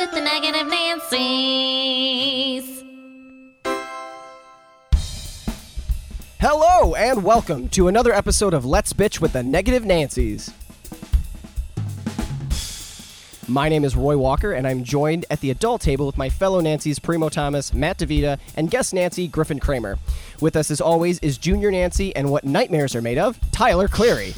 with the negative Nancy's. Hello and welcome to another episode of Let's Bitch with the Negative Nancy's. My name is Roy Walker, and I'm joined at the adult table with my fellow Nancy's Primo Thomas, Matt DeVita, and guest Nancy Griffin Kramer. With us, as always, is Junior Nancy and what nightmares are made of, Tyler Cleary.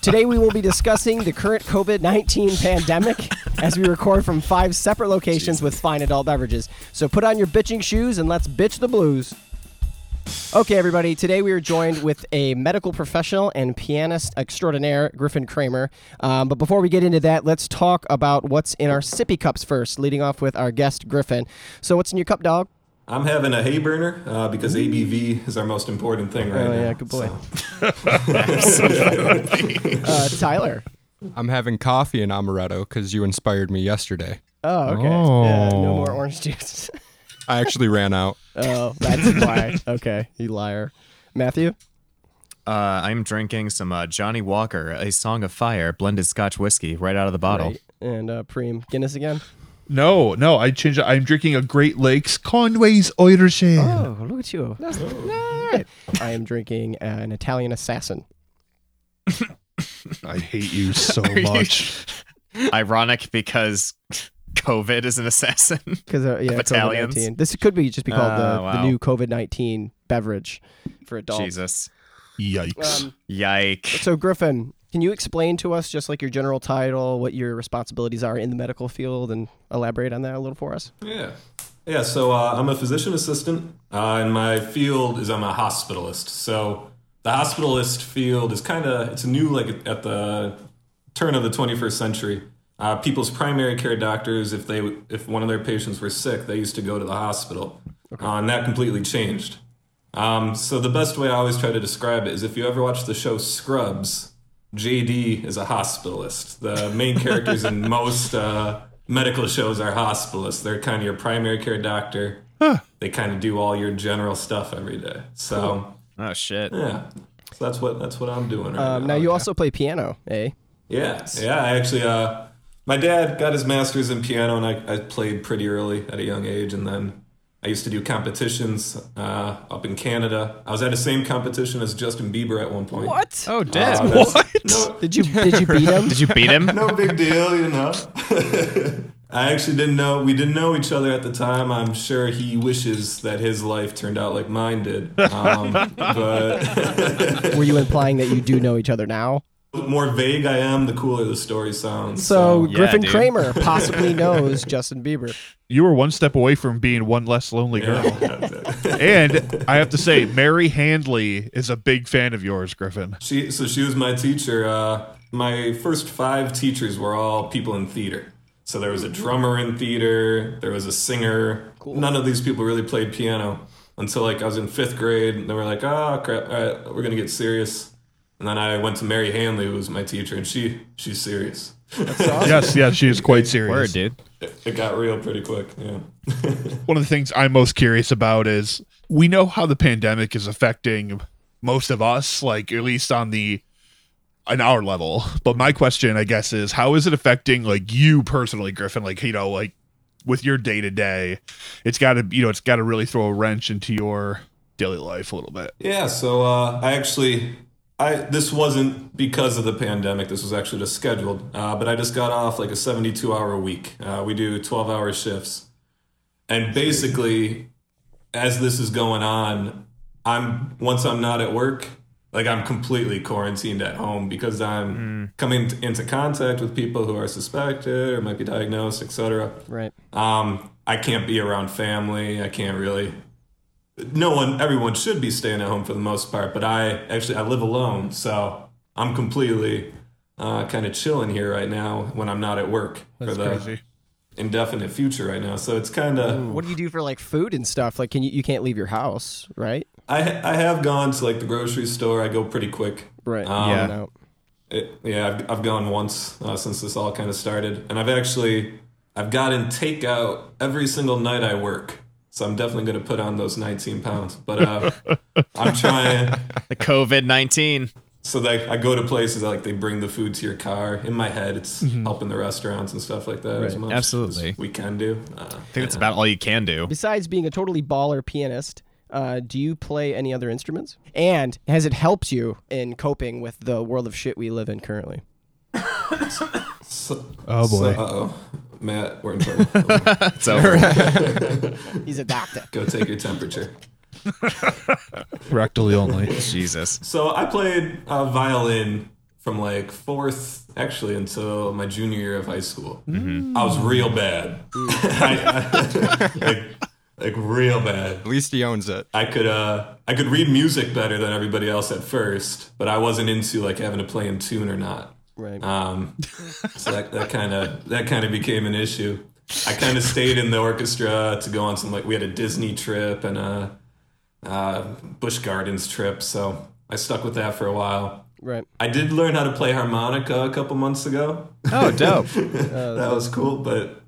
Today, we will be discussing the current COVID 19 pandemic as we record from five separate locations with fine adult beverages. So put on your bitching shoes and let's bitch the blues. Okay, everybody. Today we are joined with a medical professional and pianist extraordinaire, Griffin Kramer. Um, but before we get into that, let's talk about what's in our sippy cups first, leading off with our guest, Griffin. So, what's in your cup, dog? I'm having a Hayburner uh, because ABV is our most important thing right Oh, now. yeah, good boy. So- Uh, Tyler. I'm having coffee and amaretto because you inspired me yesterday. Oh, okay. Yeah, no more orange juice. I actually ran out. oh, that's why. Okay, you liar. Matthew? Uh, I'm drinking some uh, Johnnie Walker, a Song of Fire, blended Scotch whiskey, right out of the bottle. Right. And uh, Preem. Guinness again? No, no, I changed it. I'm drinking a Great Lakes Conway's Irish Ale. Oh, look at you. All right. I am drinking uh, an Italian assassin. I hate you so Are you- much. Ironic because COVID is an assassin. Because uh, yeah, Of Italians? COVID-19. This could be just be called the, Oh, the wow. new COVID nineteen beverage for adults. Jesus. Yikes. Um, Yike. so Griffin, can you explain to us just like your general title, what your responsibilities are in the medical field, and elaborate on that a little for us? yeah. Yeah, so uh, I'm a physician assistant, uh, and my field is I'm a hospitalist. So the hospitalist field is kind of it's new, like at the turn of the 21st century. Uh, people's primary care doctors, if they if one of their patients were sick, they used to go to the hospital, uh, and that completely changed. Um, so the best way I always try to describe it is if you ever watch the show Scrubs, JD is a hospitalist. The main characters in most uh, medical shows are hospitalists. They're kind of your primary care doctor. They kind of do all your general stuff every day. So Oh, shit. yeah, so that's what that's what I'm doing right Um, now you also play piano, eh? yeah, yeah. I actually, uh, my dad got his master's in piano, and I, I played pretty early at a young age, and then I used to do competitions uh, up in Canada. I was at the same competition as Justin Bieber at one point. What? Oh, Uh, damn. that's- No, Did you did you beat him? Did you beat him? no big deal, you know. I actually didn't know. We didn't know each other at the time. I'm sure he wishes that his life turned out like mine did. Um, but Were you implying that you do know each other now? the more vague I am, the cooler the story sounds. So Yeah, Griffin dude. Kramer possibly knows Justin Bieber. You were one step away from being one less lonely girl. Yeah. and I have to say, Mary Handley is a big fan of yours, Griffin. She so she was my teacher. Uh, my first five teachers were all people in theater. So there was a drummer in theater. There was a singer. None of these people really played piano until like I was in fifth grade. And they were like, "Oh crap! All right, we're gonna get serious." And then I went to Mary Hanley, who was my teacher, and she she's serious. Yes, yes, she is quite serious. Word, dude. It, it got real pretty quick. Yeah. One of the things I'm most curious about is we know how the pandemic is affecting most of us, like at least on the on our level. But my question, I guess, is how is it affecting like you personally, Griffin? Like, you know, like with your day to day, it's gotta you know, it's gotta really throw a wrench into your daily life a little bit. Yeah, so uh, I actually, I this wasn't because of the pandemic. This was actually just scheduled. Uh, but I just got off like a seventy-two hour week. Uh, we do twelve-hour shifts, and basically, as this is going on, I'm once I'm not at work, like I'm completely quarantined at home because I'm coming t- into contact with people who are suspected or might be diagnosed, etc. Right. Um, I can't be around family. I can't really. No one, everyone should be staying at home for the most part, but I actually I live alone, so I'm completely uh, kind of chilling here right now when I'm not at work for the Crazy. indefinite future right now. So it's kind of What do you do for like food and stuff? Like, can you you can't leave your house, right? I I have gone to like the grocery store. I go pretty quick. Right. Um, In and. It, yeah, I've, I've gone once uh, since this all kind of started, and I've actually I've gotten takeout every single night I work. So I'm definitely going to put on those 19 pounds. But uh, I'm trying. The COVID 19. so like I go to places like they bring the food to your car. In my head, it's helping the restaurants and stuff like that as Right. much Absolutely. as we can do. Uh, I think that's about all you can do. Besides being a totally baller pianist, uh, do you play any other instruments? And has it helped you in coping with the world of shit we live in currently? so, Oh, boy. uh oh, Matt, we're in trouble. It's over. He's a doctor. go take your temperature. Rectally only. Jesus. So I played uh, violin from like fourth, actually, until my junior year of high school. I was real bad, I- I- like, like real bad. At least he owns it. I could uh, I could read music better than everybody else at first, but I wasn't into like having to play in tune or not. Right. Um, so that that kind of that kind of became an issue. I kind of stayed in the orchestra to go on some like we had a Disney trip and a uh, Busch Gardens trip, so I stuck with that for a while. Right. I did learn how to play harmonica a couple months ago. Oh, dope. that was cool, but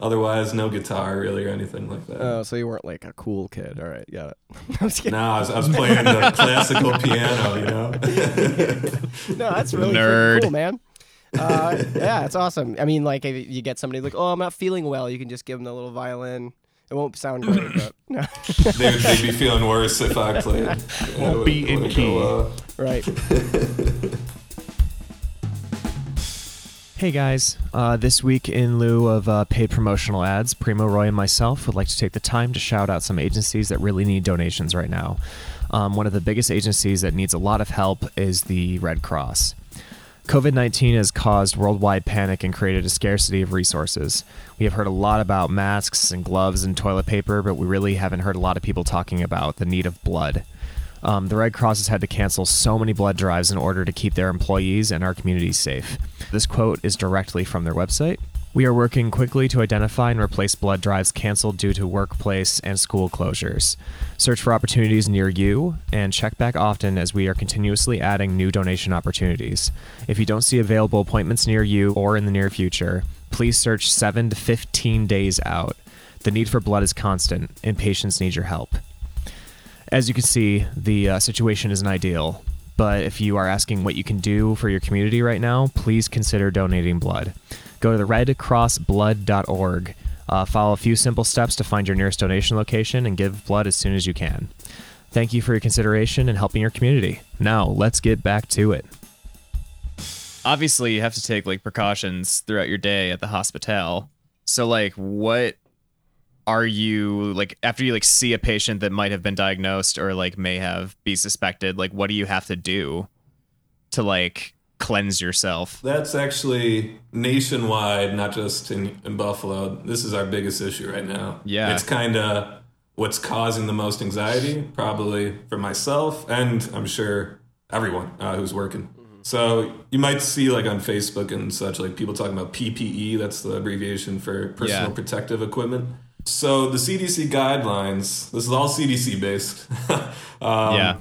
otherwise, no guitar really or anything like that. Oh, so you weren't like a cool kid. All right, got it. I'm just kidding. no, I was, I was playing the classical piano, you know. No, that's really Nerd. cool, man. Uh, yeah, it's awesome. I mean, like, if you get somebody like, oh, I'm not feeling well, you can just give them the little violin. It won't sound great, but no. They'd, they'd be feeling worse if I played. It Won't be in key. go, uh, right. Hey guys, uh, this week in lieu of uh, paid promotional ads, Primo Roy and myself would like to take the time to shout out some agencies that really need donations right now. Um, one of the biggest agencies that needs a lot of help is the Red Cross. COVID 19 has caused worldwide panic and created a scarcity of resources. We have heard a lot about masks and gloves and toilet paper, but we really haven't heard a lot of people talking about the need of blood. Um, the Red Cross has had to cancel so many blood drives in order to keep their employees and our communities safe. This quote is directly from their website. We are working quickly to identify and replace blood drives canceled due to workplace and school closures. Search for opportunities near you and check back often as we are continuously adding new donation opportunities. If you don't see available appointments near you or in the near future, please search 7 to 15 days out. The need for blood is constant, and patients need your help. As you can see, the uh, situation isn't ideal, but if you are asking what you can do for your community right now, please consider donating blood. Go to the redcrossblood.org, uh, follow a few simple steps to find your nearest donation location, and give blood as soon as you can. Thank you for your consideration and helping your community. Now, let's get back to it. Obviously, you have to take like precautions throughout your day at the hospital. So, like, what are you like after you like see a patient that might have been diagnosed or like may have be suspected like what do you have to do to like cleanse yourself That's actually nationwide, not just in, in Buffalo. This is our biggest issue right now. Yeah. It's kind of what's causing the most anxiety, probably for myself and I'm sure everyone uh, who's working. So you might see like on Facebook and such, like people talking about PPE. That's the abbreviation for personal Yeah. protective equipment. So the CDC guidelines. This is all CDC based. um, Yeah.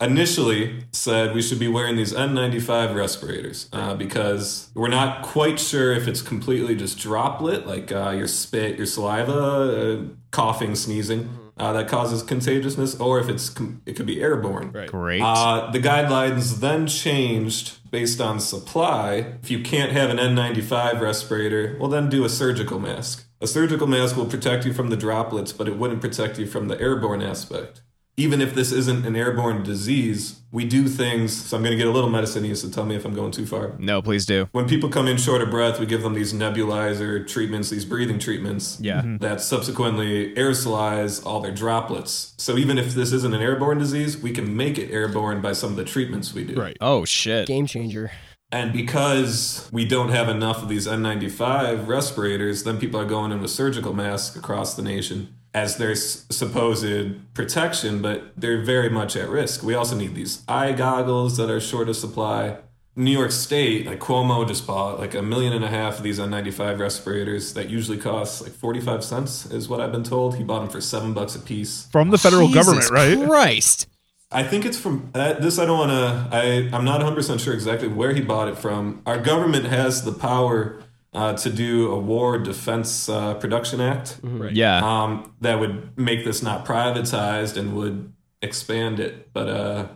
Initially said we should be wearing these N95 respirators uh, because we're not quite sure if it's completely just droplet, like uh, your spit, your saliva, uh, coughing, sneezing, uh, that causes contagiousness, or if it's com- it could be airborne. Right. great Uh, the guidelines then changed based on supply. If you can't have an N95 respirator, well, then do a surgical mask. A surgical mask will protect you from the droplets, but it wouldn't protect you from the airborne aspect. Even if this isn't an airborne disease, we do things. So I'm going to get a little medicine so tell me if I'm going too far. no please do When people come in short of breath, we give them these nebulizer treatments, these breathing treatments yeah mm-hmm. that subsequently aerosolize all their droplets. So even if this isn't an airborne disease, we can make it airborne by some of the treatments we do. Right. oh shit Game changer. And because we don't have enough of these N95 respirators, then people are going in with surgical masks across the nation as their s- supposed protection, but they're very much at risk. We also need these eye goggles that are short of supply. New York State, like Cuomo just bought like a million and a half of these N95 respirators that usually cost like 45 cents, is what I've been told. He bought them for seven bucks a piece. From the federal Jesus government, right? christ I think it's from uh, this. I don't want to. I I'm not 100 percent sure exactly where he bought it from. Our government has the power uh, to do a War Defense uh, Production Act yeah um, that would make this not privatized and would expand it. But uh,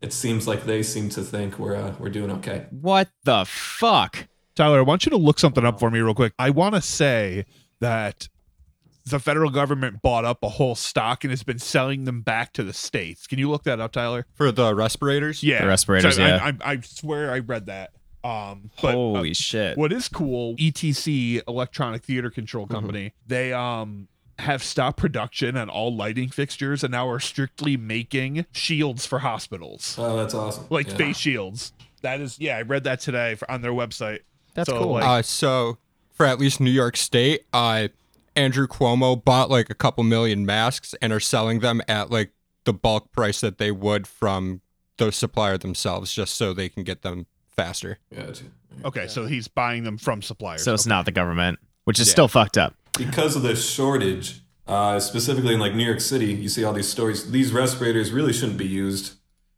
it seems like they seem to think we're uh, we're doing okay. What the fuck? Tyler, I want you to look something up for me real quick. I want to say that the federal government bought up a whole stock and has been selling them back to the states. Can you look that up, Tyler? For the respirators? Yeah, The respirators, So I, yeah. I, I swear I read that. Um, but, uh, Holy shit. what is cool? ETC Electronic Theater Control Company. They um have stopped production on all lighting fixtures and now are strictly making shields for hospitals, Oh, that's awesome. like Yeah. face shields. That is, yeah, I read that today for, on their website. That's So, cool. like- Uh, so for at least New York State, uh, Andrew Cuomo bought like a couple million masks and are selling them at like the bulk price that they would from the supplier themselves, just so they can get them faster. Gotcha. Okay, so he's buying them from suppliers. So it's Okay. not the government, which is Yeah. still fucked up. because of the shortage, uh, specifically in like New York City, you see all these stories. These respirators really shouldn't be used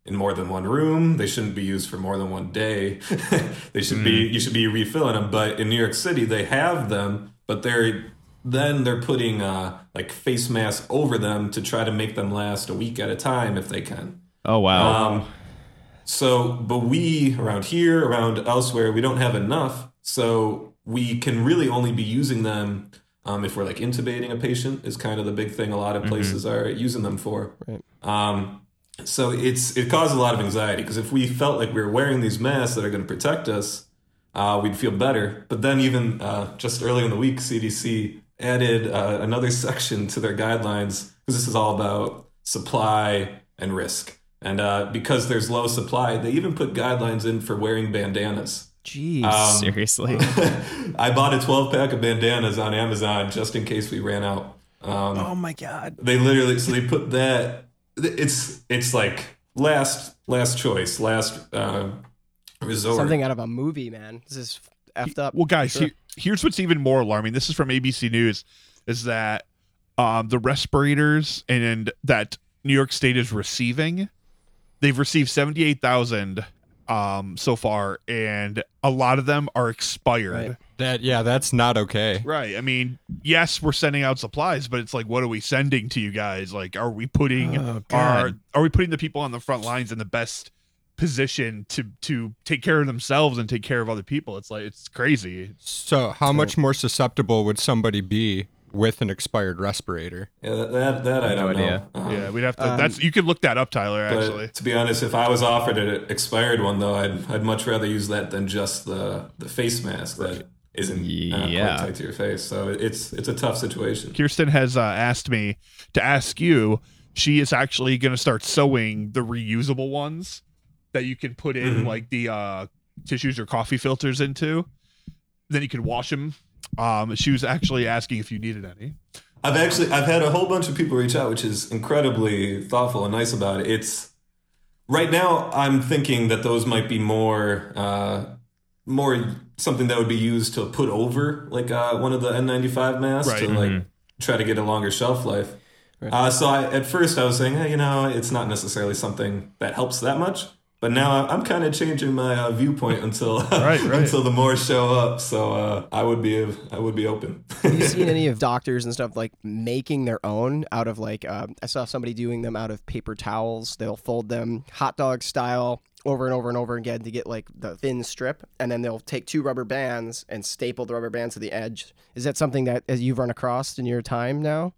in more than one room. They shouldn't be used for more than one day. they should be you should be refilling them. But in New York City, they have them, but they're then they're putting uh, like face masks over them to try to make them last a week at a time if they can. Oh wow. Um, so, but we around here, around elsewhere, we don't have enough. So we can really only be using them um, if we're like intubating a patient. Is kind of the big thing. A lot of places are using them for. Right. Um, so it's it caused a lot of anxiety because if we felt like we were wearing these masks that are going to protect us, uh, we'd feel better. But then even uh, just early in the week, CDC added uh, another section to their guidelines because this is all about supply and risk. And uh, because there's low supply, they even put guidelines in for wearing bandanas. Jeez. Um, Seriously. I bought a 12 pack of bandanas on Amazon just in case we ran out. Um, oh my god. they literally so they put that it's it's like last last choice last uh resort Something out of a movie, man. This is effed up. Well, guys, Sure. here- here's what's even more alarming. This is from ABC News. Is that um, the respirators and that New York State is receiving? They've received seventy eight thousand um, so far, and a lot of them are expired. Right. Right. That yeah, that's not okay. Right. I mean, yes, we're sending out supplies, but it's like, what are we sending to you guys? Like, are we putting Oh, our are we putting the people on the front lines in the best position to to take care of themselves and take care of other people? It's like it's crazy. So how much more susceptible would somebody be with an expired respirator? yeah that that, that i No don't idea. know Um, Yeah, we'd have to. Um, that's you could look that up, Tyler. Actually, to be honest if i was offered an expired one though i'd i'd much rather use that than just the the face mask that isn't uh, Yeah. quite tight to your face so it's it's a tough situation Kirsten has uh, asked me to ask you. She is actually going to start sewing the reusable ones that you can put in Mhm. like the uh, tissues or coffee filters into. Then you can wash them. Um, she was actually asking if you needed any. I've actually I've had a whole bunch of people reach out, which is incredibly thoughtful and nice about it. It's right now I'm thinking that those might be more uh, more something that would be used to put over like uh, one of the N95 masks Right. to like try to get a longer shelf life. Right. Uh, so I, at first I was saying, hey, you know, it's not necessarily something that helps that much. But now I'm kind of changing my uh, viewpoint until Right, right. until the more show up. So uh, I would be I would be open. Have you seen any of doctors and stuff like making their own out of like uh, I saw somebody doing them out of paper towels. They'll fold them hot dog style over and over and over again to get like the thin strip, and then they'll take two rubber bands and staple the rubber bands to the edge. Is that something that as you've run across in your time now?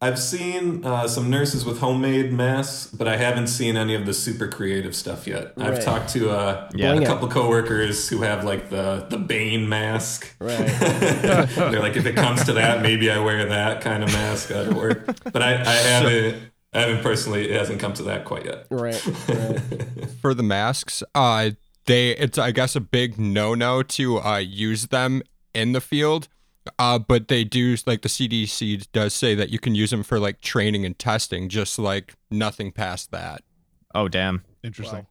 I've seen uh, some nurses with homemade masks, but I haven't seen any of the super creative stuff yet. I've talked to uh, Yeah. a Bling it. couple coworkers who have like the the Bane mask. Right. They're like, if it comes to that, maybe I wear that kind of mask at work. But I, I haven't. I haven't personally. It hasn't come to that quite yet. right. Right. for the masks, uh, they it's I guess a big no no to uh use them in the field. Uh, but they do like the CDC does say that you can use them for like training and testing, just like nothing past that. oh damn. Interesting.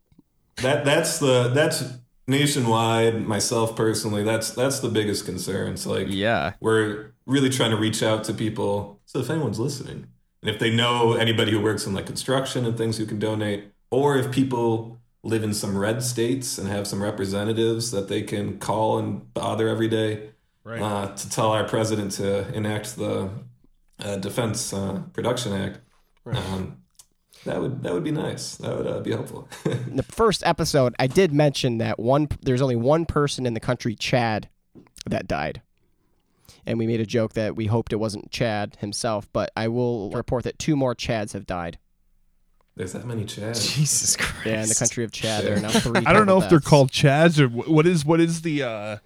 That that's the that's nationwide. Myself personally, that's that's the biggest concern. It's like Yeah. we're really trying to reach out to people. So if anyone's listening, and if they know anybody who works in like construction and things who can donate, or if people live in some red states and have some representatives that they can call and bother every day Right. uh, to tell our president to enact the uh, Defense uh, Production Act. Um, that would that would be nice. That would uh, be helpful. In the first episode, I did mention that one. There's only one person in the country, Chad, that died, and we made a joke that we hoped it wasn't Chad himself. But I will report that two more Chads have died. There's that many Chads. Jesus Christ. Yeah, in the country of Chad, there are now three. I don't know total if they're called Chads or what is what is the uh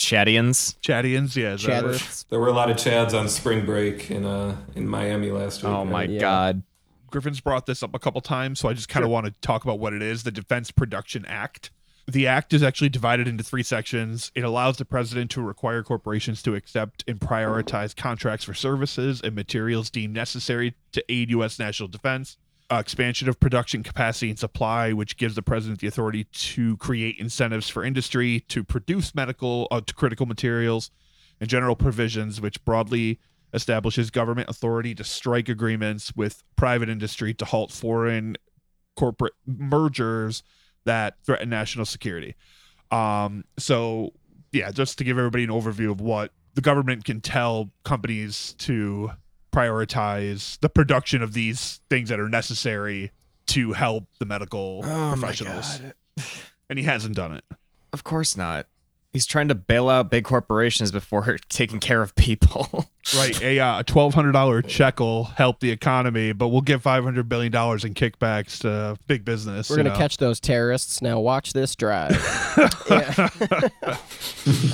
Chadians. Chadians? Yeah, is that right? Chadders. There were a lot of Chads on spring break in uh in Miami last week. Oh my right? Yeah. God. Griffin's brought this up a couple times, so I just kind of want to talk about what it is the Defense Production Act. The act is actually divided into three sections. It allows the president to require corporations to accept and prioritize contracts for services and materials deemed necessary to aid U.S. national defense. Uh, expansion of production capacity and supply, which gives the president the authority to create incentives for industry to produce medical uh, to critical materials, and general provisions, which broadly establishes government authority to strike agreements with private industry to halt foreign corporate mergers that threaten national security. Um, so, yeah, just to give everybody an overview of what the government can tell companies to prioritize the production of these things that are necessary to help the medical Oh professionals. And he hasn't done it. Of course not. He's trying to bail out big corporations before taking care of people. Right. A uh, twelve hundred dollar check will help the economy, but we'll give five hundred billion dollars in kickbacks to big business. We're gonna catch those terrorists. Now watch this drive.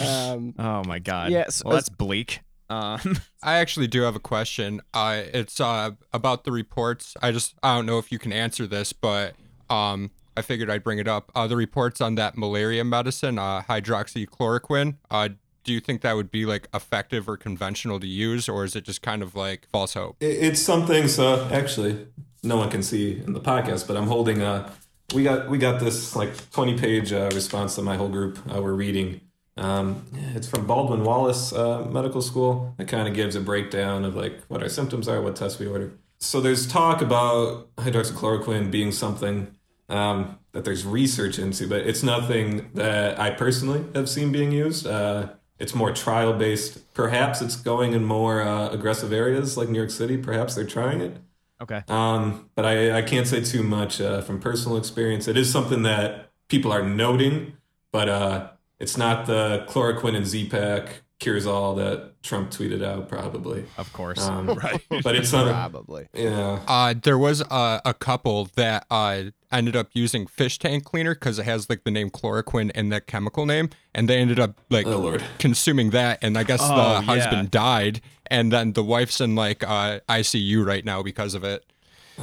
Um, oh my God. Yes, Well, uh, that's bleak. Um, I actually do have a question. Uh, it's uh, about the reports. I just I don't know if you can answer this, but um, I figured I'd bring it up. Uh, the reports on that malaria medicine, uh, hydroxychloroquine. Uh, do you think that would be like effective or conventional to use, or is it just kind of like false hope? It, it's something. So actually, no one can see in the podcast, but I'm holding a. We got we got this like 20 page uh, response that my whole group uh, were reading. Um, it's from Baldwin Wallace uh, Medical School. It kind of gives a breakdown of like what our symptoms are, what tests we order. So there's talk about hydroxychloroquine being something um, that there's research into, but it's nothing that I personally have seen being used. Uh, it's more trial based. Perhaps it's going in more uh, aggressive areas like New York City. Perhaps they're trying it. okay. Um, but I, I can't say too much uh, from personal experience. It is something that people are noting, but uh, it's not the chloroquine and Z-Pak cures all that Trump tweeted out, probably. Of course. Um, Right. But it's not. probably. Yeah. Uh, there was uh, a couple that uh, ended up using fish tank cleaner because it has like the name chloroquine and that chemical name, and they ended up like Oh Lord. consuming that, and I guess Oh, the yeah. husband died, and then the wife's in like uh, ICU right now because of it.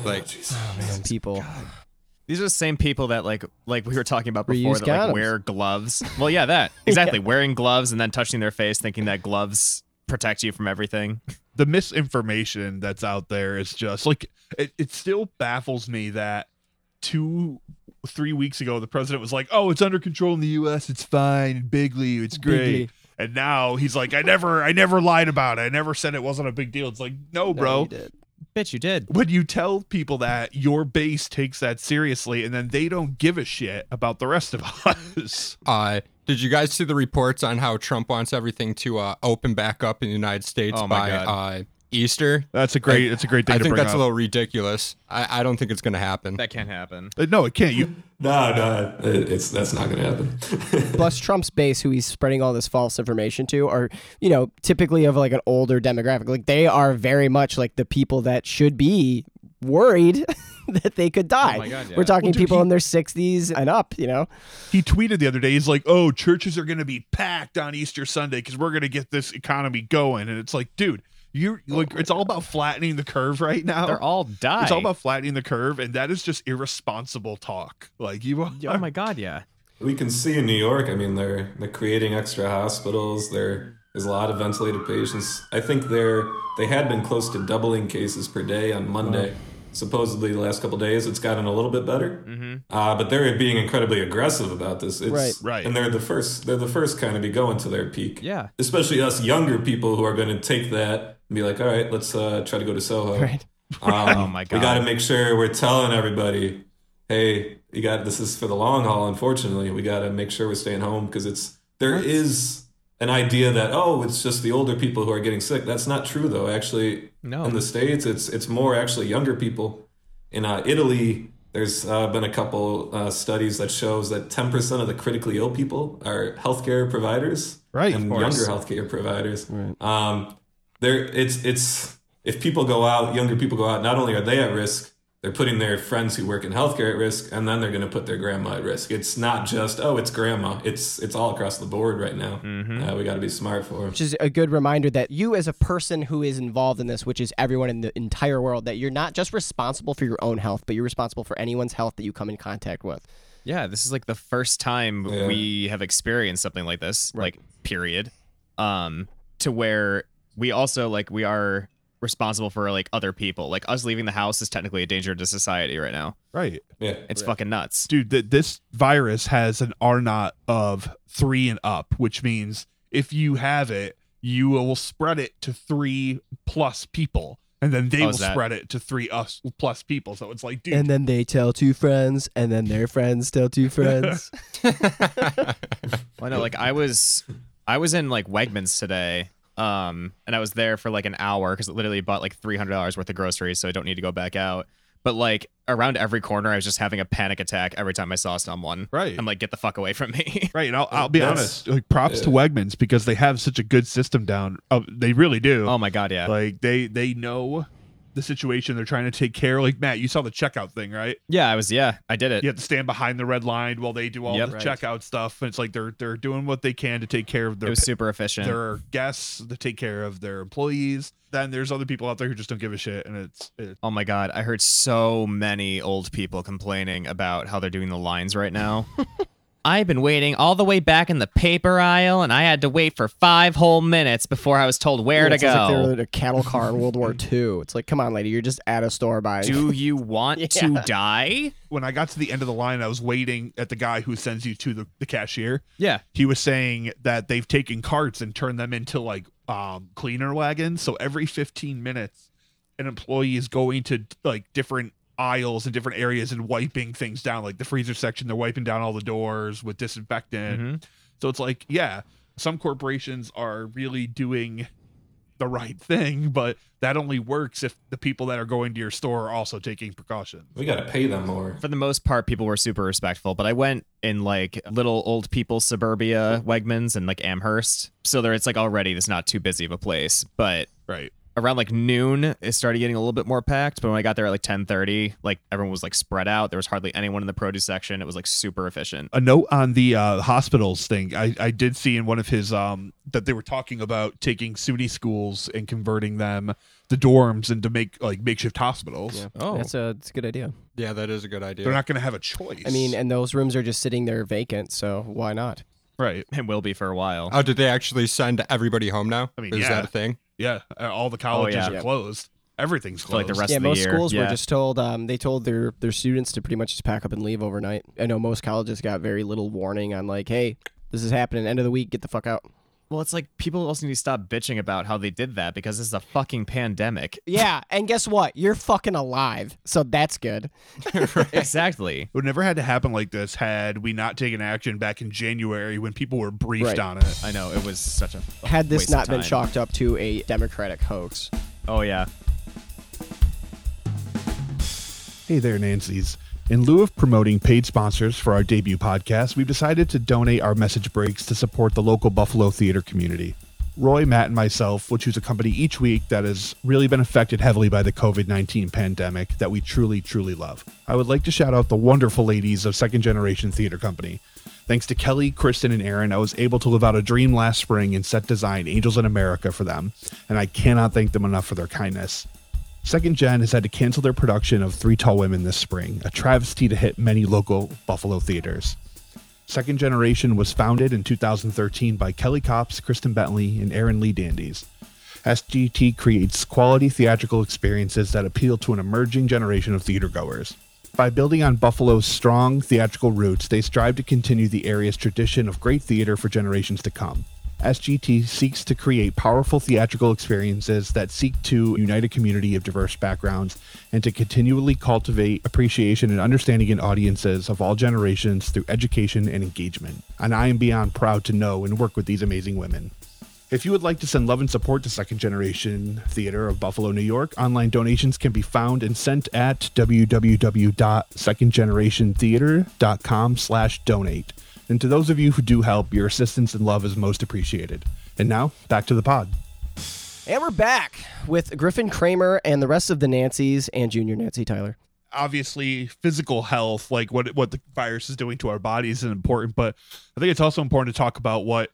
Like, Man, people. These are the same people that like like we were talking about before Reuse that like condoms. wear gloves. Well, yeah, that exactly wearing gloves and then touching their face, thinking that gloves protect you from everything. the misinformation that's out there is just like it, it still baffles me that two three weeks ago the president was like oh it's under control in the us it's fine bigly it's great Bigly. and now he's like i never i never lied about it i never said it wasn't a big deal it's like no No, bro you did. Bitch, you did. when you tell people that your base takes that seriously and then they don't give a shit about the rest of us uh, did you guys see the reports on how Trump wants everything to uh, open back up in the United States Oh, by uh, Easter? that's a great it's a great thing I to think bring that's up a little ridiculous. I, I don't think it's going to happen. That can't happen. Uh, no it can't you No, no, it, it's that's not going to happen. Plus, Trump's base, who he's spreading all this false information to, are you know typically of like an older demographic. Like they are very much like the people that should be worried that they could die. Oh my God, yeah. We're talking Well, dude, people he- in their 60s and up. You know, he tweeted the other day he's like oh churches are going to be packed on easter sunday because we're going to get this economy going and it's like dude you're oh. like it's all about flattening the curve right now They're all die. it's all about flattening the curve and that is just irresponsible talk like you Oh my god, yeah. we can see in New York. I mean, they're they're creating extra hospitals. There's a lot of ventilated patients. I think they're they had been close to doubling cases per day on Monday. Supposedly, the last couple days, it's gotten a little bit better. Mm-hmm. Uh, but they're being incredibly aggressive about this. It's, Right. Right. And they're the first. They're the first kind of be going to their peak. Yeah. Especially us younger people who are going to take that and be like, all right, let's uh, try to go to Soho. right? Um, Oh my god We got to make sure we're telling everybody, hey, you got this is for the long haul. Unfortunately, we got to make sure we're staying home because it's there is an idea that oh, it's just the older people who are getting sick. That's not true though. Actually, No. in the states, it's it's more actually younger people. in uh, Italy, there's uh, been a couple uh, studies that shows that 10% of the critically ill people are healthcare providers, Right, and younger healthcare providers. Um, there, it's it's if people go out, younger people go out. Not only are they at risk, they're putting their friends who work in healthcare at risk, and then they're going to put their grandma at risk. It's not just oh, it's grandma. It's it's all across the board right now. Uh, we got to be smart for 'em. Which is a good reminder that you, as a person who is involved in this, which is everyone in the entire world, that you're not just responsible for your own health, but you're responsible for anyone's health that you come in contact with. Yeah, this is like the first time Yeah. we have experienced something like this, like period. Um, to where we also like we are responsible for like other people. Like us leaving the house is technically a danger to society right now. Right. Yeah, It's fucking nuts. Dude, th- this virus has an R naught of three and up, which means if you have it, you will spread it to three plus people. And then they Oh, will that- spread it to three us plus people. So it's like, dude, And then they tell two friends, and then their friends tell two friends. Well, no, like I was, I was in like Wegmans today, um, and I was there for like an hour because it literally bought like three hundred dollars worth of groceries, so I don't need to go back out. But like around every corner, I was just having a panic attack every time I saw someone. Right. I'm like, get the fuck away from me. Right, and I'll, I'll be That's- honest. Like, props to Wegmans because they have such a good system down. Oh, they really do. oh my god, yeah. Like they they know the situation they're trying to take care. Like Matt, you saw the checkout thing, right? yeah, I was. Yeah, I did it. You have to stand behind the red line while they do all Yep. the Right. checkout stuff, and it's like they're they're doing what they can to take care of their. It was super efficient. their guests, to take care of their employees. Then there's other people out there who just don't give a shit, and it's, it's Oh my god, I heard so many old people complaining about how they're doing the lines right now. I've been waiting all the way back in the paper aisle, and I had to wait for five whole minutes before I was told where to It sounds Like they go. were in a cattle car in World War II. It's like, come on, lady, you're just at a store buying. Do you want to die? when I got to the end of the line, I was waiting at the guy who sends you to the, the cashier. Yeah. He was saying that they've taken carts and turned them into like um, cleaner wagons. So every 15 minutes, an employee is going to like different aisles and different areas and wiping things down. Like the freezer section, they're wiping down all the doors with disinfectant. Mhm. So it's like, yeah, some corporations are really doing the right thing, but that only works if the people that are going to your store are also taking precautions. we got to pay them more. For the most part, people were super respectful, but I went in like little old people suburbia Wegmans and like Amherst. So there it's like already it's not too busy of a place. But Right. Around like noon it started getting a little bit more packed but when i got there at like 10.30 like everyone was like spread out there was hardly anyone in the produce section it was like super efficient a note on the uh, hospitals thing. I, I did see in one of his um that they were talking about taking SUNY schools and converting them the dorms into make like makeshift hospitals. Yeah. Oh. That's a, that's a good idea. Yeah, that is a good idea. They're not going to have a choice. I mean, and those rooms are just sitting there vacant, so why not? Right? it will be for a while oh, did they actually send everybody home now? I mean, is yeah. that a thing? Yeah, uh, all the colleges yeah. are Yeah. closed. Everything's For, closed. like, the rest yeah, of the most year, schools were just told um, they told their their students to pretty much just pack up and leave overnight. I know most colleges got very little warning on like, hey, this is happening. End of the week, get the fuck out. Well it's like people also need to stop bitching about how they did that because this is a fucking pandemic Yeah, and guess what? You're fucking alive, so that's good. exactly It would never had to happen like this had we not taken action back in January when people were briefed Right. on it. i know it was such a Had this waste not of been time. chalked up to a Democratic hoax. oh yeah Hey there, Nancy's. In lieu of promoting paid sponsors for our debut podcast, we've decided to donate our message breaks to support the local Buffalo theater community. Roy, Matt, and myself will choose a company each week that has really been affected heavily by the COVID 19 pandemic that we truly, truly love. I would like to shout out the wonderful ladies of Second Generation Theater Company. Thanks to Kelly, Kristen, and Aaron, I was able to live out a dream last spring and set design Angels in America for them, and I cannot thank them enough for their kindness. Second Gen has had to cancel their production of Three Tall Women this spring, a travesty to hit many local Buffalo theaters. Second Generation was founded in 2013 by Kelly Copps, Kristen Bentley, and Aaron Lee Dandies. SGT creates quality theatrical experiences that appeal to an emerging generation of theatergoers. By building on Buffalo's strong theatrical roots, they strive to continue the area's tradition of great theater for generations to come. SGT seeks to create powerful theatrical experiences that seek to unite a community of diverse backgrounds and to continually cultivate appreciation and understanding in audiences of all generations through education and engagement. And I am beyond proud to know and work with these amazing women. If you would like to send love and support to Second Generation Theater of Buffalo, New York, online donations can be found and sent at www.secondgenerationtheater.com slash donate. And to those of you who do help, your assistance and love is most appreciated. And now, back to the pod. And we're back with Griffin Kramer and the rest of the Nancys and Junior Nancy Tyler. obviously physical health like what what the virus is doing to our bodies is important but i think it's also important to talk about what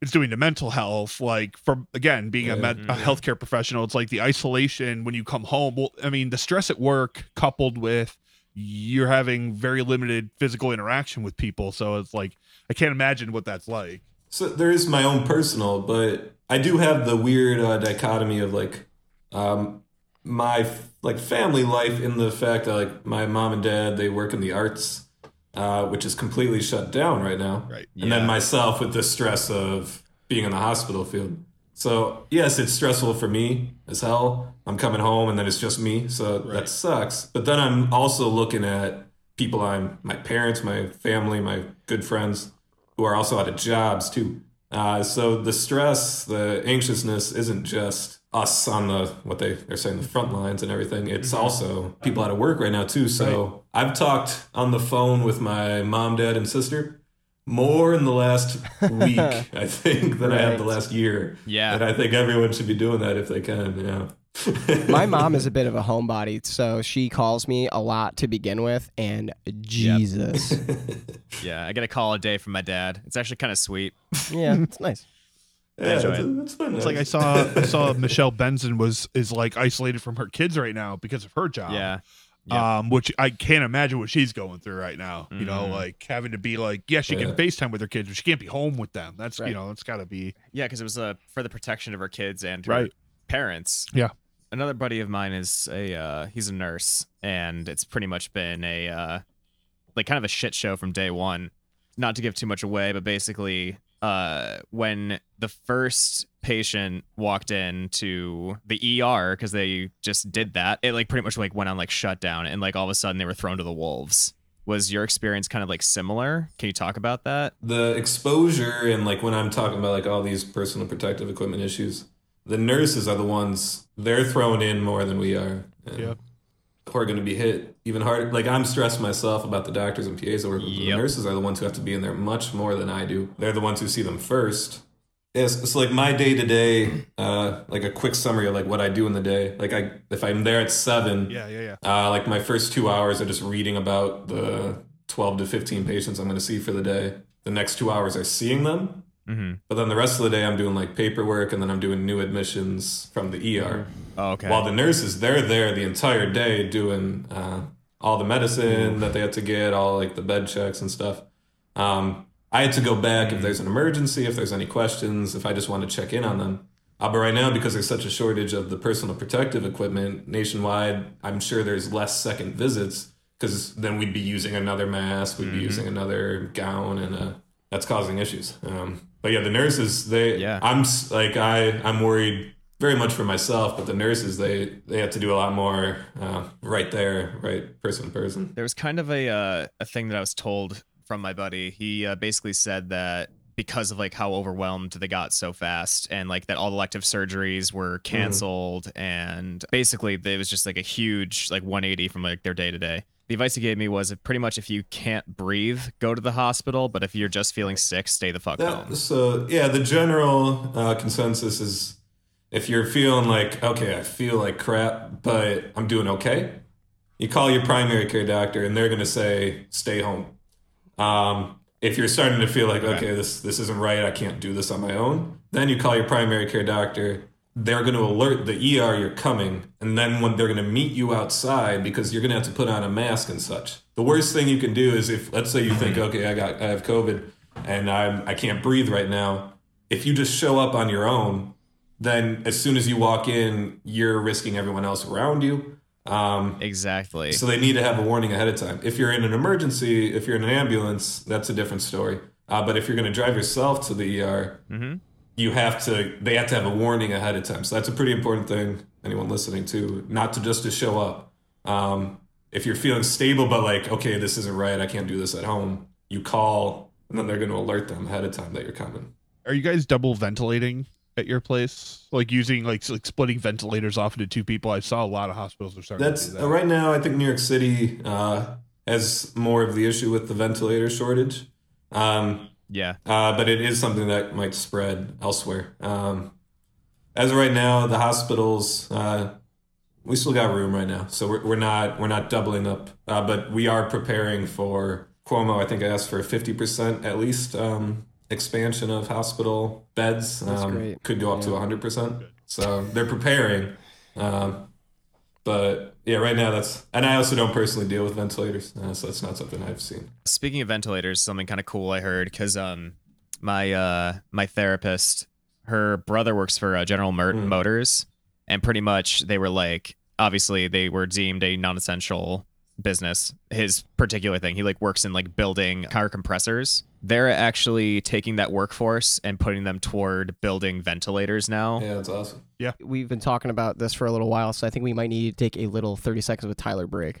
it's doing to mental health like from again being a, med- a mm-hmm. healthcare professional it's like the isolation when you come home well i mean the stress at work coupled with you're having very limited physical interaction with people so it's like i can't imagine what that's like So there is my own personal, but I do have the weird uh, dichotomy of like um, my f- like family life in the fact that like my mom and dad they work in the arts, uh, which is completely shut down right now. Right. And then myself with the stress of being in the hospital field. So yes, it's stressful for me as hell. I'm coming home and then it's just me, so that sucks. But then I'm also looking at people I'm my parents, my family, my good friends who are also out of jobs too. Uh, so the stress, the anxiousness isn't just us on the what they they're saying the front lines and everything. It's also people out of work right now too. So I've talked on the phone with my mom, dad, and sister more in the last week, I think, than I have the last year. Yeah. and I think everyone should be doing that if they can. Yeah. My mom is a bit of a homebody, so she calls me a lot to begin with, and Jesus. Yeah, I get a call a day from my dad. It's actually kind of sweet. yeah, it's nice. Yeah, enjoy it's, it. it's it's like i saw i saw michelle benson was is like isolated from her kids right now because of her job Yeah. Yeah. um, which I can't imagine what she's going through right now. You know, Mhm. like having to be like, yeah, she Yeah. can FaceTime with her kids, but she can't be home with them. That's Right. you know, that's got to be Yeah, because it was uh, for the protection of her kids and her Right. parents. Yeah. Another buddy of mine is a uh, he's a nurse, and it's pretty much been a uh, like kind of a shit show from day one. Not to give too much away, but basically, uh, when the first patient walked in to the ER because they just did that, it like pretty much like went on like shutdown, and like all of a sudden they were thrown to the wolves. Was your experience kind of like similar? Can you talk about that? the exposure and like when I'm talking about like all these personal protective equipment issues, the nurses are the ones they're thrown in more than we are. And Yeah. Who are going to be hit even harder. Like I'm stressed myself about the doctors and PAs that work with. but The nurses are the ones who have to be in there much more than I do. They're the ones who see them first. Yes, it's like my day to day, uh, like a quick summary of like what I do in the day. Like I, if I'm there at seven, yeah, yeah, yeah. uh, like my first two hours are just reading about the 12 to 15 patients I'm going to see for the day. The next two hours are seeing them. Mm-hmm. But then the rest of the day, I'm doing like paperwork and then I'm doing new admissions from the ER. Oh, okay. While the nurses, they're there the entire day doing uh, all the medicine that they had to get, all like the bed checks and stuff. Um, I had to go back if there's an emergency, if there's any questions, if I just want to check in on them. Uh, but right now, because there's such a shortage of the personal protective equipment nationwide, I'm sure there's less second visits because then we'd be using another mask, we'd be using another gown, and uh, that's causing issues. Um, but yeah, the nurses, they, Yeah. I'm like, I, I'm worried very much for myself, but the nurses, they, they have to do a lot more uh, right there, right person to person. There was kind of a uh, a thing that I was told from my buddy. He uh, basically said that because of like how overwhelmed they got so fast and like that all elective surgeries were canceled and basically it was just like a huge like 180 from like their day to day. The advice he gave me was pretty much if you can't breathe, go to the hospital, but if you're just feeling sick, stay the fuck That, home. so yeah, the general uh, consensus is if you're feeling like okay, I feel like crap, but I'm doing okay, you call your primary care doctor, and they're going to say stay home. Um, if you're starting to feel like okay, this this isn't right, I can't do this on my own, then you call your primary care doctor. They're going to alert the ER you're coming, and then when they're going to meet you outside because you're going to have to put on a mask and such. The worst thing you can do is if let's say you think okay, I got I have COVID and I'm I can't breathe right now. If you just show up on your own, then as soon as you walk in, you're risking everyone else around you. Um, Exactly. so they need to have a warning ahead of time. If you're in an emergency, if you're in an ambulance, that's a different story. Uh, but if you're going to drive yourself to the ER, Mhm. You have to. They have to have a warning ahead of time. So that's a pretty important thing. Anyone listening to, not to just to show up. Um, if you're feeling stable, but like, okay, this isn't right. I can't do this at home. You call, and then they're going to alert them ahead of time that you're coming. are you guys double ventilating at your place? Like using like, like splitting ventilators off into two people? I saw a lot of hospitals are starting That's to do that. uh, right now. I think New York City uh, has more of the issue with the ventilator shortage, um, Yeah. uh, but it is something that might spread elsewhere. Um, as of right now, the hospitals uh, we still got room right now, so we're, we're not we're not doubling up, uh, but we are preparing for Cuomo. I think I asked for fifty percent at least um, expansion of hospital beds. That's um, great. Could go up to hundred percent. So they're preparing. Um, but yeah, right now that's, and I also don't personally deal with ventilators, uh, so that's not something I've seen. Speaking of ventilators, something kind of cool I heard because um my uh my therapist, her brother works for uh, General Mer- Mm. Motors, and pretty much they were like obviously they were deemed a non-essential business. His particular thing, he like works in like building car compressors. They're actually taking that workforce and putting them toward building ventilators now. Yeah, that's awesome. Yeah. We've been talking about this for a little while, so I think we might need to take a little 30 seconds with Tyler break.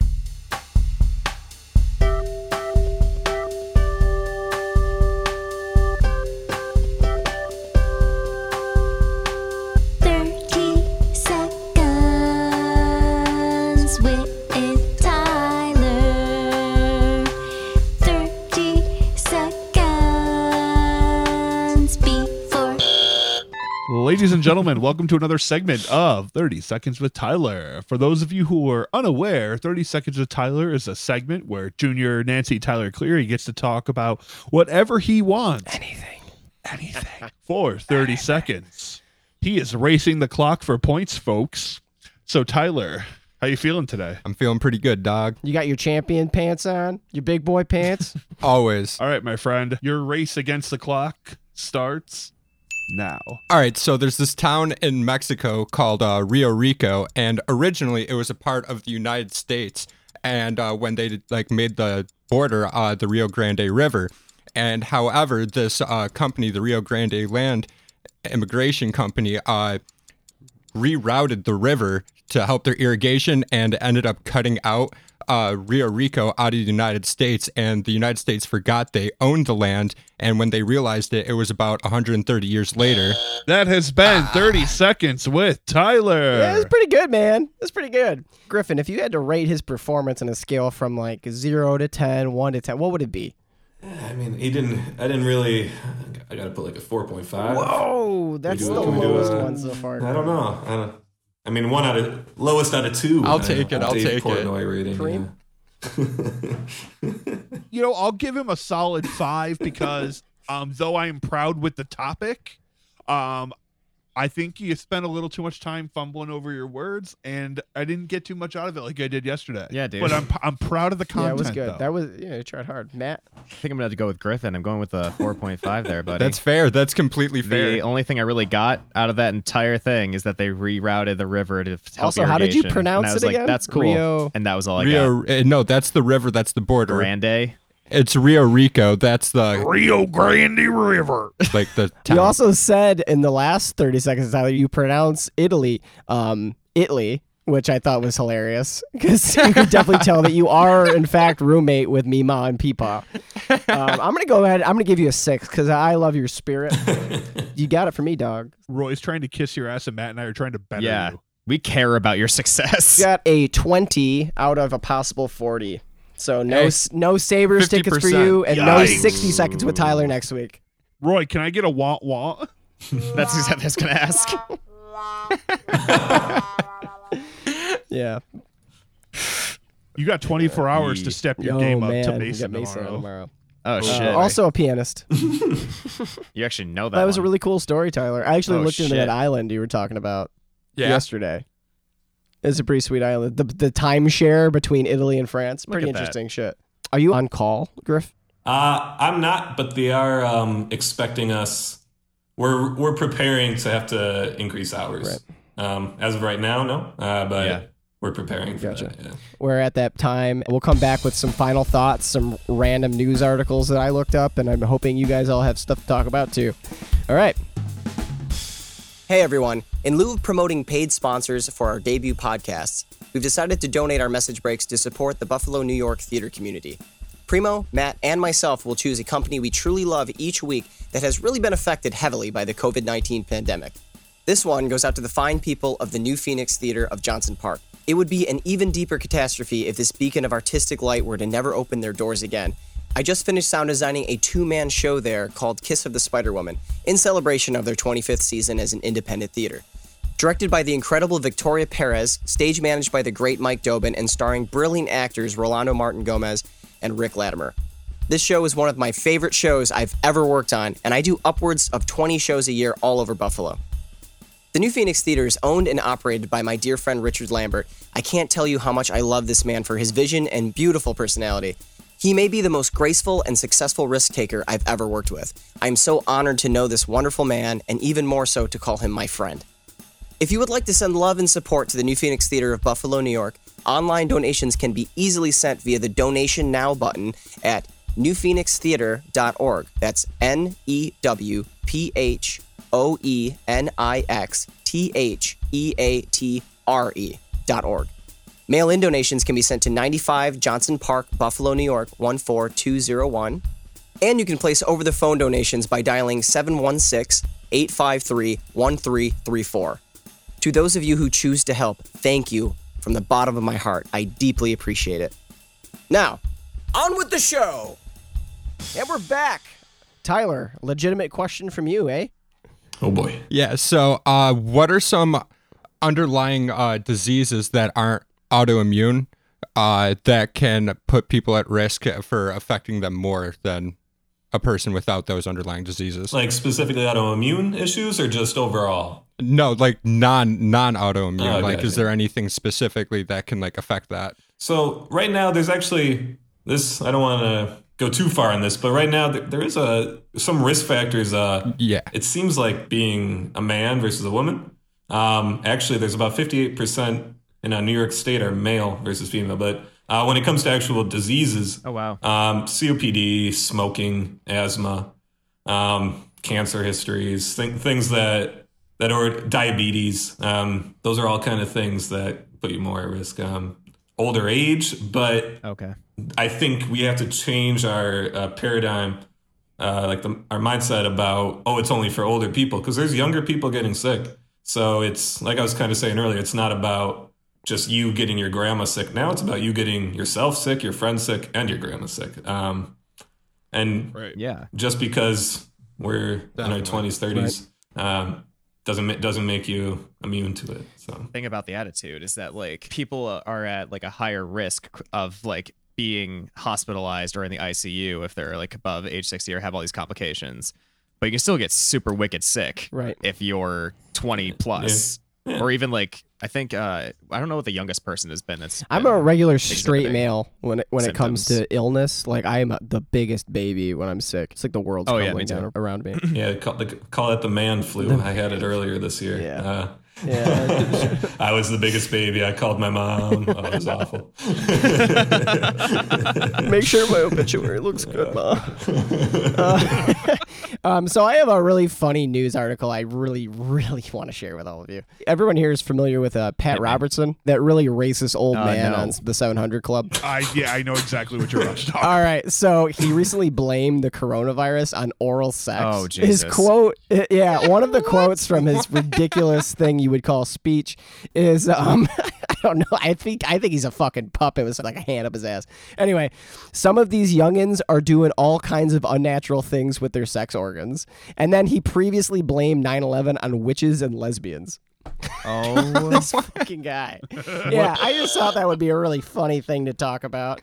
Ladies and gentlemen, welcome to another segment of 30 Seconds with Tyler. For those of you who are unaware, 30 Seconds with Tyler is a segment where Junior Nancy Tyler Cleary gets to talk about whatever he wants. Anything. Anything. For 30 seconds. He is racing the clock for points, folks. So Tyler, how you feeling today? I'm feeling pretty good, dog. You got your champion pants on? Your big boy pants? Always. All right, my friend. Your race against the clock starts now. All right, so there's this town in Mexico called uh, Rio Rico, and originally it was a part of the United States. And uh, when they like made the border, uh, the Rio Grande River, and however, this uh, company, the Rio Grande Land Immigration Company, uh, rerouted the river to help their irrigation and ended up cutting out uh, Rio Rico out of the United States. And the United States forgot they owned the land. And when they realized it, it was about 130 years later. That has been 30 seconds with Tyler. Yeah, it's pretty good, man. It's pretty good. Griffin, if you had to rate his performance on a scale from like 0 to 10, 1 to 10, what would it be? I mean, he didn't. I didn't really. I got to put like a four point five. Whoa, that's do- the can we do lowest a- one so far. I don't know. I don't. I mean, one out of lowest out of two. I'll take it, I'll Dave take it. Portnoy rating. Preem? you know, I'll give him a solid five because um, though I am proud with the topic, um, I think you spent a little too much time fumbling over your words, and I didn't get too much out of it like I did yesterday. Yeah, dude. But I'm I'm proud of the Yeah, content. it was good. though. That was, yeah, you tried hard. Matt? I think I'm gonna have to go with Griffin. I'm going with a 4.5 there, buddy. That's fair. That's completely fair. The only thing I really got out of that entire thing is that they rerouted the river to help Also, how did you pronounce and I was it like, again? That's cool. Rio- And that was all I got. Rio, uh, no, that's the river. That's the border. Grande. It's Rio Rico. That's the Rio Grande River. like the town. You also said in the last 30 seconds, Tyler, you pronounce Italy, um, Italy, which I thought was hilarious because you could definitely tell that you are, in fact, roommate with Mima and Peepaw. Um, I'm going to go ahead. I'm going to give you a six because I love your spirit. you got it for me, dog. Roy's trying to kiss your ass, and Matt and I are trying to better Yeah. you. We care about your success. You got a 20 out of a possible 40. So no, Hey, no Sabres tickets for you and no 60 seconds with Tyler next week. Roy, can I get a want want? That's exactly what I was gonna ask. Yeah. You got 24 hours to step your Yo, game up man. to you Mason, got Mason tomorrow. tomorrow. Oh Uh, shit. also a pianist. you actually know that. That was a really cool story, Tyler. I actually Oh, looked into shit. that island you were talking about yeah. yesterday. It's a pretty sweet island. The the timeshare between Italy and France. Pretty at that. interesting shit. Are you on call, Griff? Uh, I'm not, but they are um, expecting us. We're we're preparing to have to increase hours. Um, as of right now, no. Uh, but Yeah. we're preparing for Gotcha. that. Yeah. We're at that time. We'll come back with some final thoughts, some random news articles that I looked up, and I'm hoping you guys all have stuff to talk about too. All right. Hey everyone. In lieu of promoting paid sponsors for our debut podcasts, we've decided to donate our message breaks to support the Buffalo, New York theater community. Primo, Matt, and myself will choose a company we truly love each week that has really been affected heavily by the COVID 19 pandemic. This one goes out to the fine people of the New Phoenix Theater of Johnson Park. It would be an even deeper catastrophe if this beacon of artistic light were to never open their doors again. I just finished sound designing a two man show there called Kiss of the Spider Woman in celebration of their 25th season as an independent theater. Directed by the incredible Victoria Perez, stage managed by the great Mike Dobin, and starring brilliant actors Rolando Martin Gomez and Rick Latimer. This show is one of my favorite shows I've ever worked on, and I do upwards of 20 shows a year all over Buffalo. The New Phoenix Theater is owned and operated by my dear friend Richard Lambert. I can't tell you how much I love this man for his vision and beautiful personality. He may be the most graceful and successful risk taker I've ever worked with. I am so honored to know this wonderful man, and even more so to call him my friend. If you would like to send love and support to the New Phoenix Theater of Buffalo, New York, online donations can be easily sent via the Donation Now button at newphoenixtheatre.org. That's N E W P H O E N I X T H E A T R E dot org. Mail in donations can be sent to 95 Johnson Park, Buffalo, New York 14201. And you can place over the phone donations by dialing 716 853 1334. To those of you who choose to help, thank you from the bottom of my heart. I deeply appreciate it. Now, on with the show! And we're back. Tyler, legitimate question from you, eh? Oh boy. Yeah. So, uh, what are some underlying uh, diseases that aren't autoimmune uh, that can put people at risk for affecting them more than a person without those underlying diseases? Like specifically autoimmune issues or just overall? no, like non non autoimmune. Oh, like, is there anything specifically that can like affect that? So right now, there's actually this. I don't want to go too far on this, but right now th- there is a some risk factors. Uh, Yeah. it seems like being a man versus a woman. Um, actually, there's about 58% in uh, New York State are male versus female. But uh, when it comes to actual diseases, Oh wow. um, COPD, smoking, asthma, um, cancer histories, th- things that that are diabetes. Um, those are all kind of things that put you more at risk. Um, older age, but Okay. I think we have to change our uh, paradigm, uh, like the, our mindset about oh, it's only for older people because there's younger people getting sick. So it's like I was kind of saying earlier, it's not about just you getting your grandma sick. Now it's about you getting yourself sick, your friend sick, and your grandma sick. Um, and Right. Yeah. just because we're in our twenties, thirties, um, doesn't doesn't make you immune to it. So thing about the attitude is that like people are at like a higher risk of like being hospitalized or in the ICU if they're like above age 60 or have all these complications. But you can still get super wicked sick Right. if you're 20 plus. Yeah. Or even like I think uh I don't know what the youngest person has been that's I'm been a regular straight male when it, when it comes to illness. Like I am the biggest baby when I'm sick. It's like the world's Oh, yeah, crumbling me down around me. yeah, call, the, call it the man flu. I had it earlier this year. Yeah. Uh, Yeah. I was the biggest baby. I called my mom. Oh, it was awful. Make sure my obituary looks good, ma. Uh, um, so I have a really funny news article I really, really want to share with all of you. Everyone here is familiar with uh, Pat Robertson, that really racist old Uh, man no. on the 700 Club. I yeah, I know exactly what you're about to talk. All right, so he recently blamed the coronavirus on oral sex. Oh, Jesus! His quote, uh, yeah, one of the quotes from his ridiculous thing you would call speech is, um, I don't know, I think I think he's a fucking puppet with like a hand up his ass. Anyway, some of these youngins are doing all kinds of unnatural things with their sex organs, and then he previously blamed 9/11 on witches and lesbians. Oh this fucking guy. Yeah, I just thought that would be a really funny thing to talk about.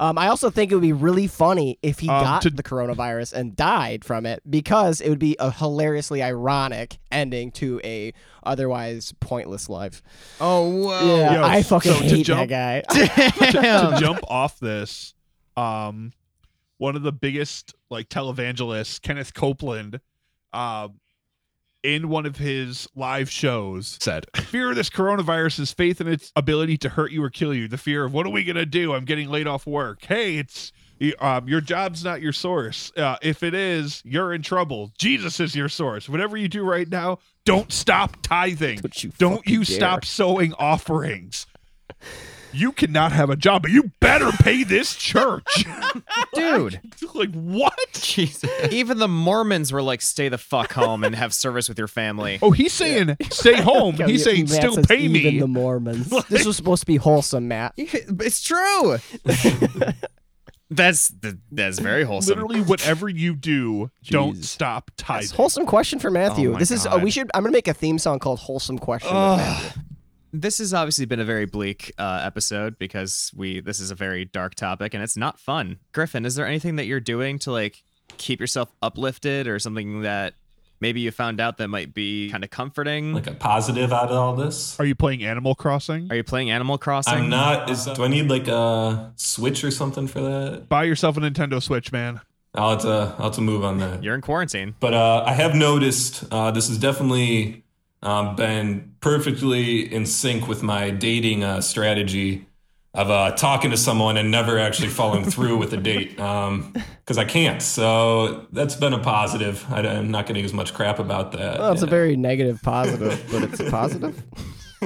Um, I also think it would be really funny if he Um, got to- the coronavirus and died from it because it would be a hilariously ironic ending to a otherwise pointless life. Oh whoa. yeah, yo, I fucking so to hate jump- that guy. to jump off this, um, one of the biggest like televangelists, Kenneth Copeland, um, in one of his live shows said, "Fear of this coronavirus is faith in its ability to hurt you or kill you. The fear of what are we gonna do? I'm getting laid off work. Hey, it's." Um, your job's not your source. Uh, if it is, you're in trouble. Jesus is your source. Whatever you do right now, don't stop tithing. Don't you Don't you dare. stop sowing offerings. You cannot have a job, but you better pay this church. Dude, like what? Jesus. even the Mormons were like, stay the fuck home and have service with your family. Oh, he's saying stay home. Yeah, He's saying Matt still says pay even me. Even the Mormons. this was supposed to be wholesome, Matt. It's true. that's that's very wholesome. Literally, whatever you do, don't Jeez. stop It's tithing. wholesome question for Matthew. Oh my this is uh, God. we should. I'm gonna make a theme song called "Wholesome Question." with Matthew. This has obviously been a very bleak uh, episode because we this is a very dark topic and it's not fun. Griffin, is there anything that you're doing to like keep yourself uplifted or something that maybe you found out that might be kind of comforting? Like a positive out of all this. Are you playing Animal Crossing? Are you playing Animal Crossing? I'm not. Is do I need like a switch or something for that? Buy yourself a Nintendo Switch, man. I'll have to. I'll have to move on that. You're in quarantine. But uh, I have noticed uh, this is definitely um, been perfectly in sync with my dating uh, strategy of uh, talking to someone and never actually following through with a date because I can't. So that's been a positive. I, am not getting as much crap about that. Well, it's a very negative positive, but it's a positive.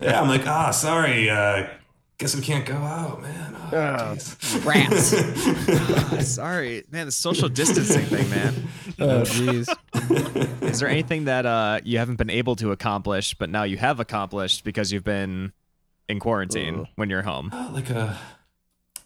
yeah, I'm like, ah, sorry. Uh, guess we can't go out, man. Oh, jeez. Rats. Sorry, man. The social distancing thing, man. Oh, jeez. Is there anything that uh, you haven't been able to accomplish, but now you have accomplished because you've been in quarantine when you're home? Uh, like a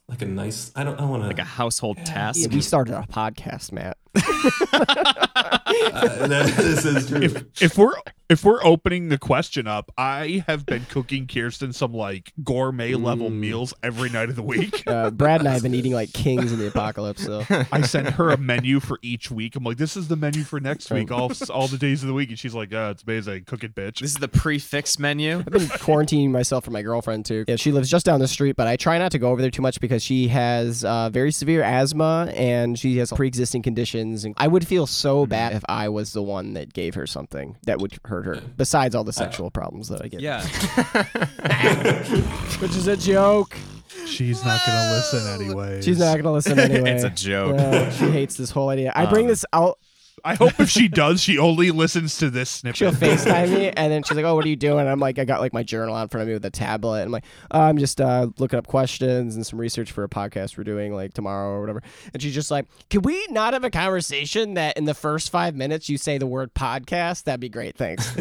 like a nice. I don't. I want to Like a household task. Yeah, we started a podcast, Matt. this is true. If if we're if we're opening the question up, I have been cooking Kirsten some like gourmet level meals every night of the week. Uh, Brad and I have been eating like kings in the apocalypse. So I send her a menu for each week. I'm like, this is the menu for next week, all all the days of the week, and she's like, uh, it's amazing, cook it, bitch. This is the prefix menu. I've been quarantining myself from my girlfriend too. Yeah, she lives just down the street, but I try not to go over there too much because she has uh, very severe asthma and she has pre-existing conditions. And I would feel so bad if I was the one that gave her something that would hurt her. Besides all the sexual problems that I get. Yeah. which is a joke. She's not gonna listen anyway. She's not gonna listen anyway. It's a joke. No, she hates this whole idea. I bring Um, this out. I hope if she does, she only listens to this snippet. She'll FaceTime me, and then she's like, "Oh, what are you doing?" And I'm like, "I got like my journal out in front of me with a tablet." And I'm like, oh, "I'm just uh, looking up questions and some research for a podcast we're doing like tomorrow or whatever." And she's just like, "Can we not have a conversation that in the first five minutes you say the word podcast? That'd be great. Thanks."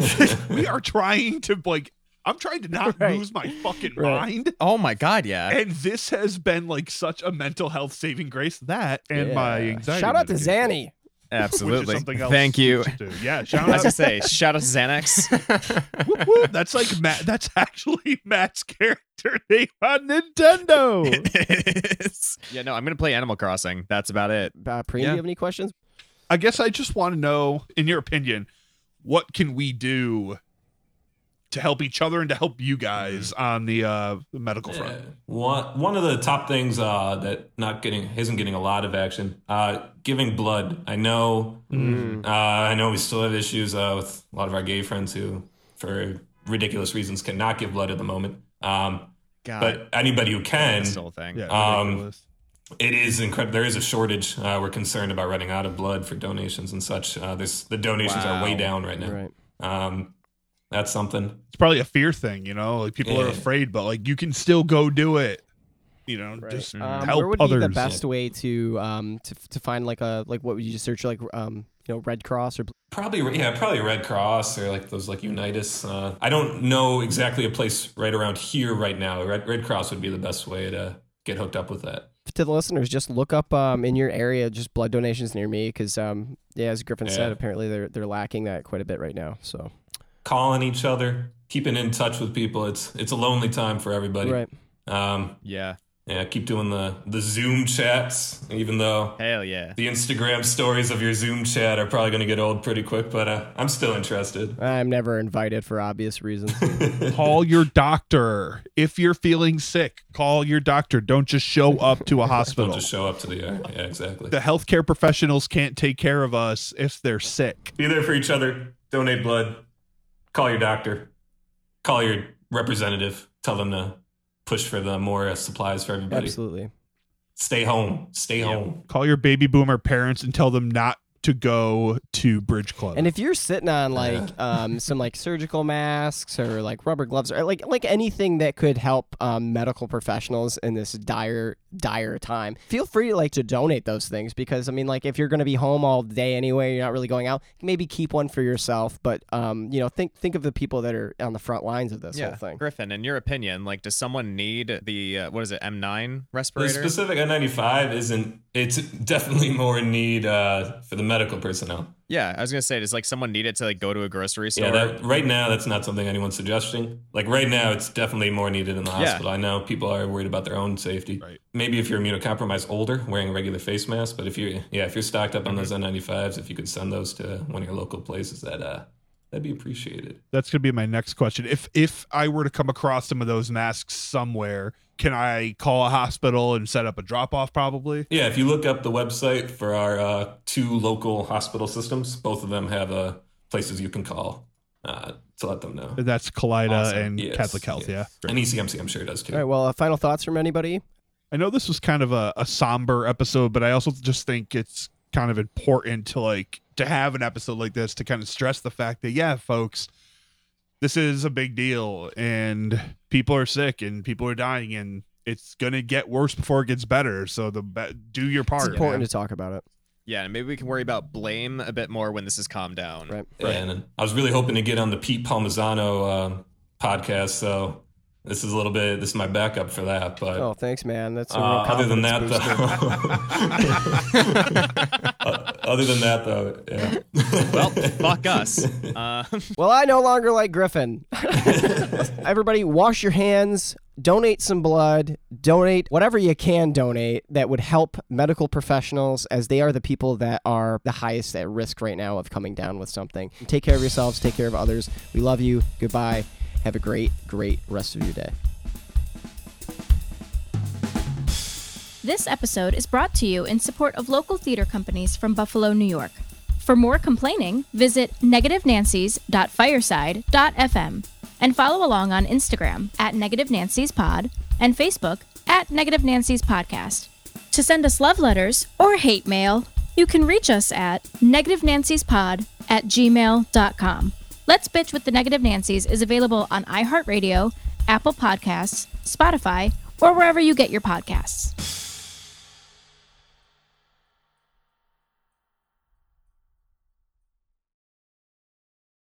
we are trying to like. I'm trying to not Right. lose my fucking Right. mind. Oh my God, yeah. And this has been like such a mental health saving grace. That and my anxiety. Shout out to medication, Zanny. Which is Absolutely. else Thank you. we should do. Yeah, shout I out. gonna say, shout out to Xanax. Whoop, whoop. That's like Matt. That's actually Matt's character name on Nintendo. yeah, no, I'm gonna play Animal Crossing. That's about it. Uh, Preem, do you have any questions? I guess I just want to know, in your opinion, what can we do to help each other and to help you guys on the uh, medical Yeah. front? One one of the top things uh, that not getting isn't getting a lot of action. Uh, giving blood. I know. Uh, I know we still have issues uh, with a lot of our gay friends who, for ridiculous reasons, cannot give blood at the moment. Um, God, but anybody who can, this whole thing. Yeah, Um, it is incredible. There is a shortage. Uh, we're concerned about running out of blood for donations and such. Uh, this the donations are way down right now. Right. Um, that's something. it's probably a fear thing, you know. Like people are afraid, but like you can still go do it. You know, just Um, help where would others. be the best way to um to, to find like a like what would you just search like um you know Red Cross or Probably, yeah, probably Red Cross or like those like Unyts. Uh, I don't know exactly a place right around here right now. Red, Red Cross would be the best way to get hooked up with that. to the listeners, just look up um, in your area just blood donations near me because um, yeah, as Griffin said, apparently they're they're lacking that quite a bit right now. So Calling each other, keeping in touch with people. It's it's a lonely time for everybody. right, Um, Yeah. yeah, keep doing the the Zoom chats, even though Hell yeah. the Instagram stories of your Zoom chat are probably going to get old pretty quick. But uh, I'm still interested. I'm never invited for obvious reasons. call your doctor if you're feeling sick. Call your doctor. Don't just show up to a hospital. Don't just show up to the uh, yeah, exactly. the healthcare professionals can't take care of us if they're sick. Be there for each other. Donate blood. Call your doctor. Call your representative. Tell them to push for the more uh, supplies for everybody. Absolutely. Stay home. Stay home. Call your baby boomer parents and tell them not to go to Bridge Club. And if you're sitting on like um, some like surgical masks or like rubber gloves or like like anything that could help um, medical professionals in this dire dire time, feel free like to donate those things because I mean like if you're going to be home all day anyway, you're not really going out, maybe keep one for yourself. But um, you know think think of the people that are on the front lines of this whole thing. Griffin, in your opinion, like, does someone need the uh, what is it, M9 The respirator? specific N95 isn't. It's definitely more in need uh, for the medical personnel. yeah, I was gonna say, does like someone need it to like go to a grocery store? Yeah, that, right now that's not something anyone's suggesting. Like right now, it's definitely more needed in the Yeah. hospital. I know people are worried about their own safety. Right. Maybe if you're immunocompromised, older, wearing a regular face mask. But if you're yeah, if you're stocked up on those Mm-hmm. N95s, if you could send those to one of your local places, that uh, that'd be appreciated. That's gonna be my next question. If if I were to come across some of those masks somewhere, can I call a hospital and set up a drop off? Probably. Yeah, if you look up the website for our uh, two local hospital systems, both of them have uh, places you can call uh, to let them know. That's Kaleida Awesome. and Yes, Catholic Health. Yeah. And ECMC, I'm sure it does too. All right. Well, uh, final thoughts from anybody? I know this was kind of a, a somber episode, but I also just think it's kind of important to like to have an episode like this to kind of stress the fact that yeah, folks, this is a big deal and people are sick and people are dying and it's gonna get worse before it gets better. So the be- do your part. It's important man. to talk about it. Yeah, and maybe we can worry about blame a bit more when this has calmed down. Right. And I was really hoping to get on the Pete Palmisano um, podcast, so this is a little bit. This is my backup for that. But Oh, thanks, man. That's a uh, other than that, confidence though, Uh, other than that, though, yeah. Well, fuck us. Uh, Well, I no longer like Griffin. Everybody, wash your hands, donate some blood, donate whatever you can donate that would help medical professionals as they are the people that are the highest at risk right now of coming down with something. Take care of yourselves, take care of others. We love you. Goodbye. Have a great, great rest of your day. This episode is brought to you in support of local theater companies from Buffalo, New York. For more complaining, visit negativenancies.fireside.fm and follow along on Instagram at Negative Nancy's Pod and Facebook at Negative Nancy's Podcast. To send us love letters or hate mail, you can reach us at negativenanciespod at gmail.com. Let's Bitch with the Negative Nancies is available on iHeartRadio, Apple Podcasts, Spotify, or wherever you get your podcasts.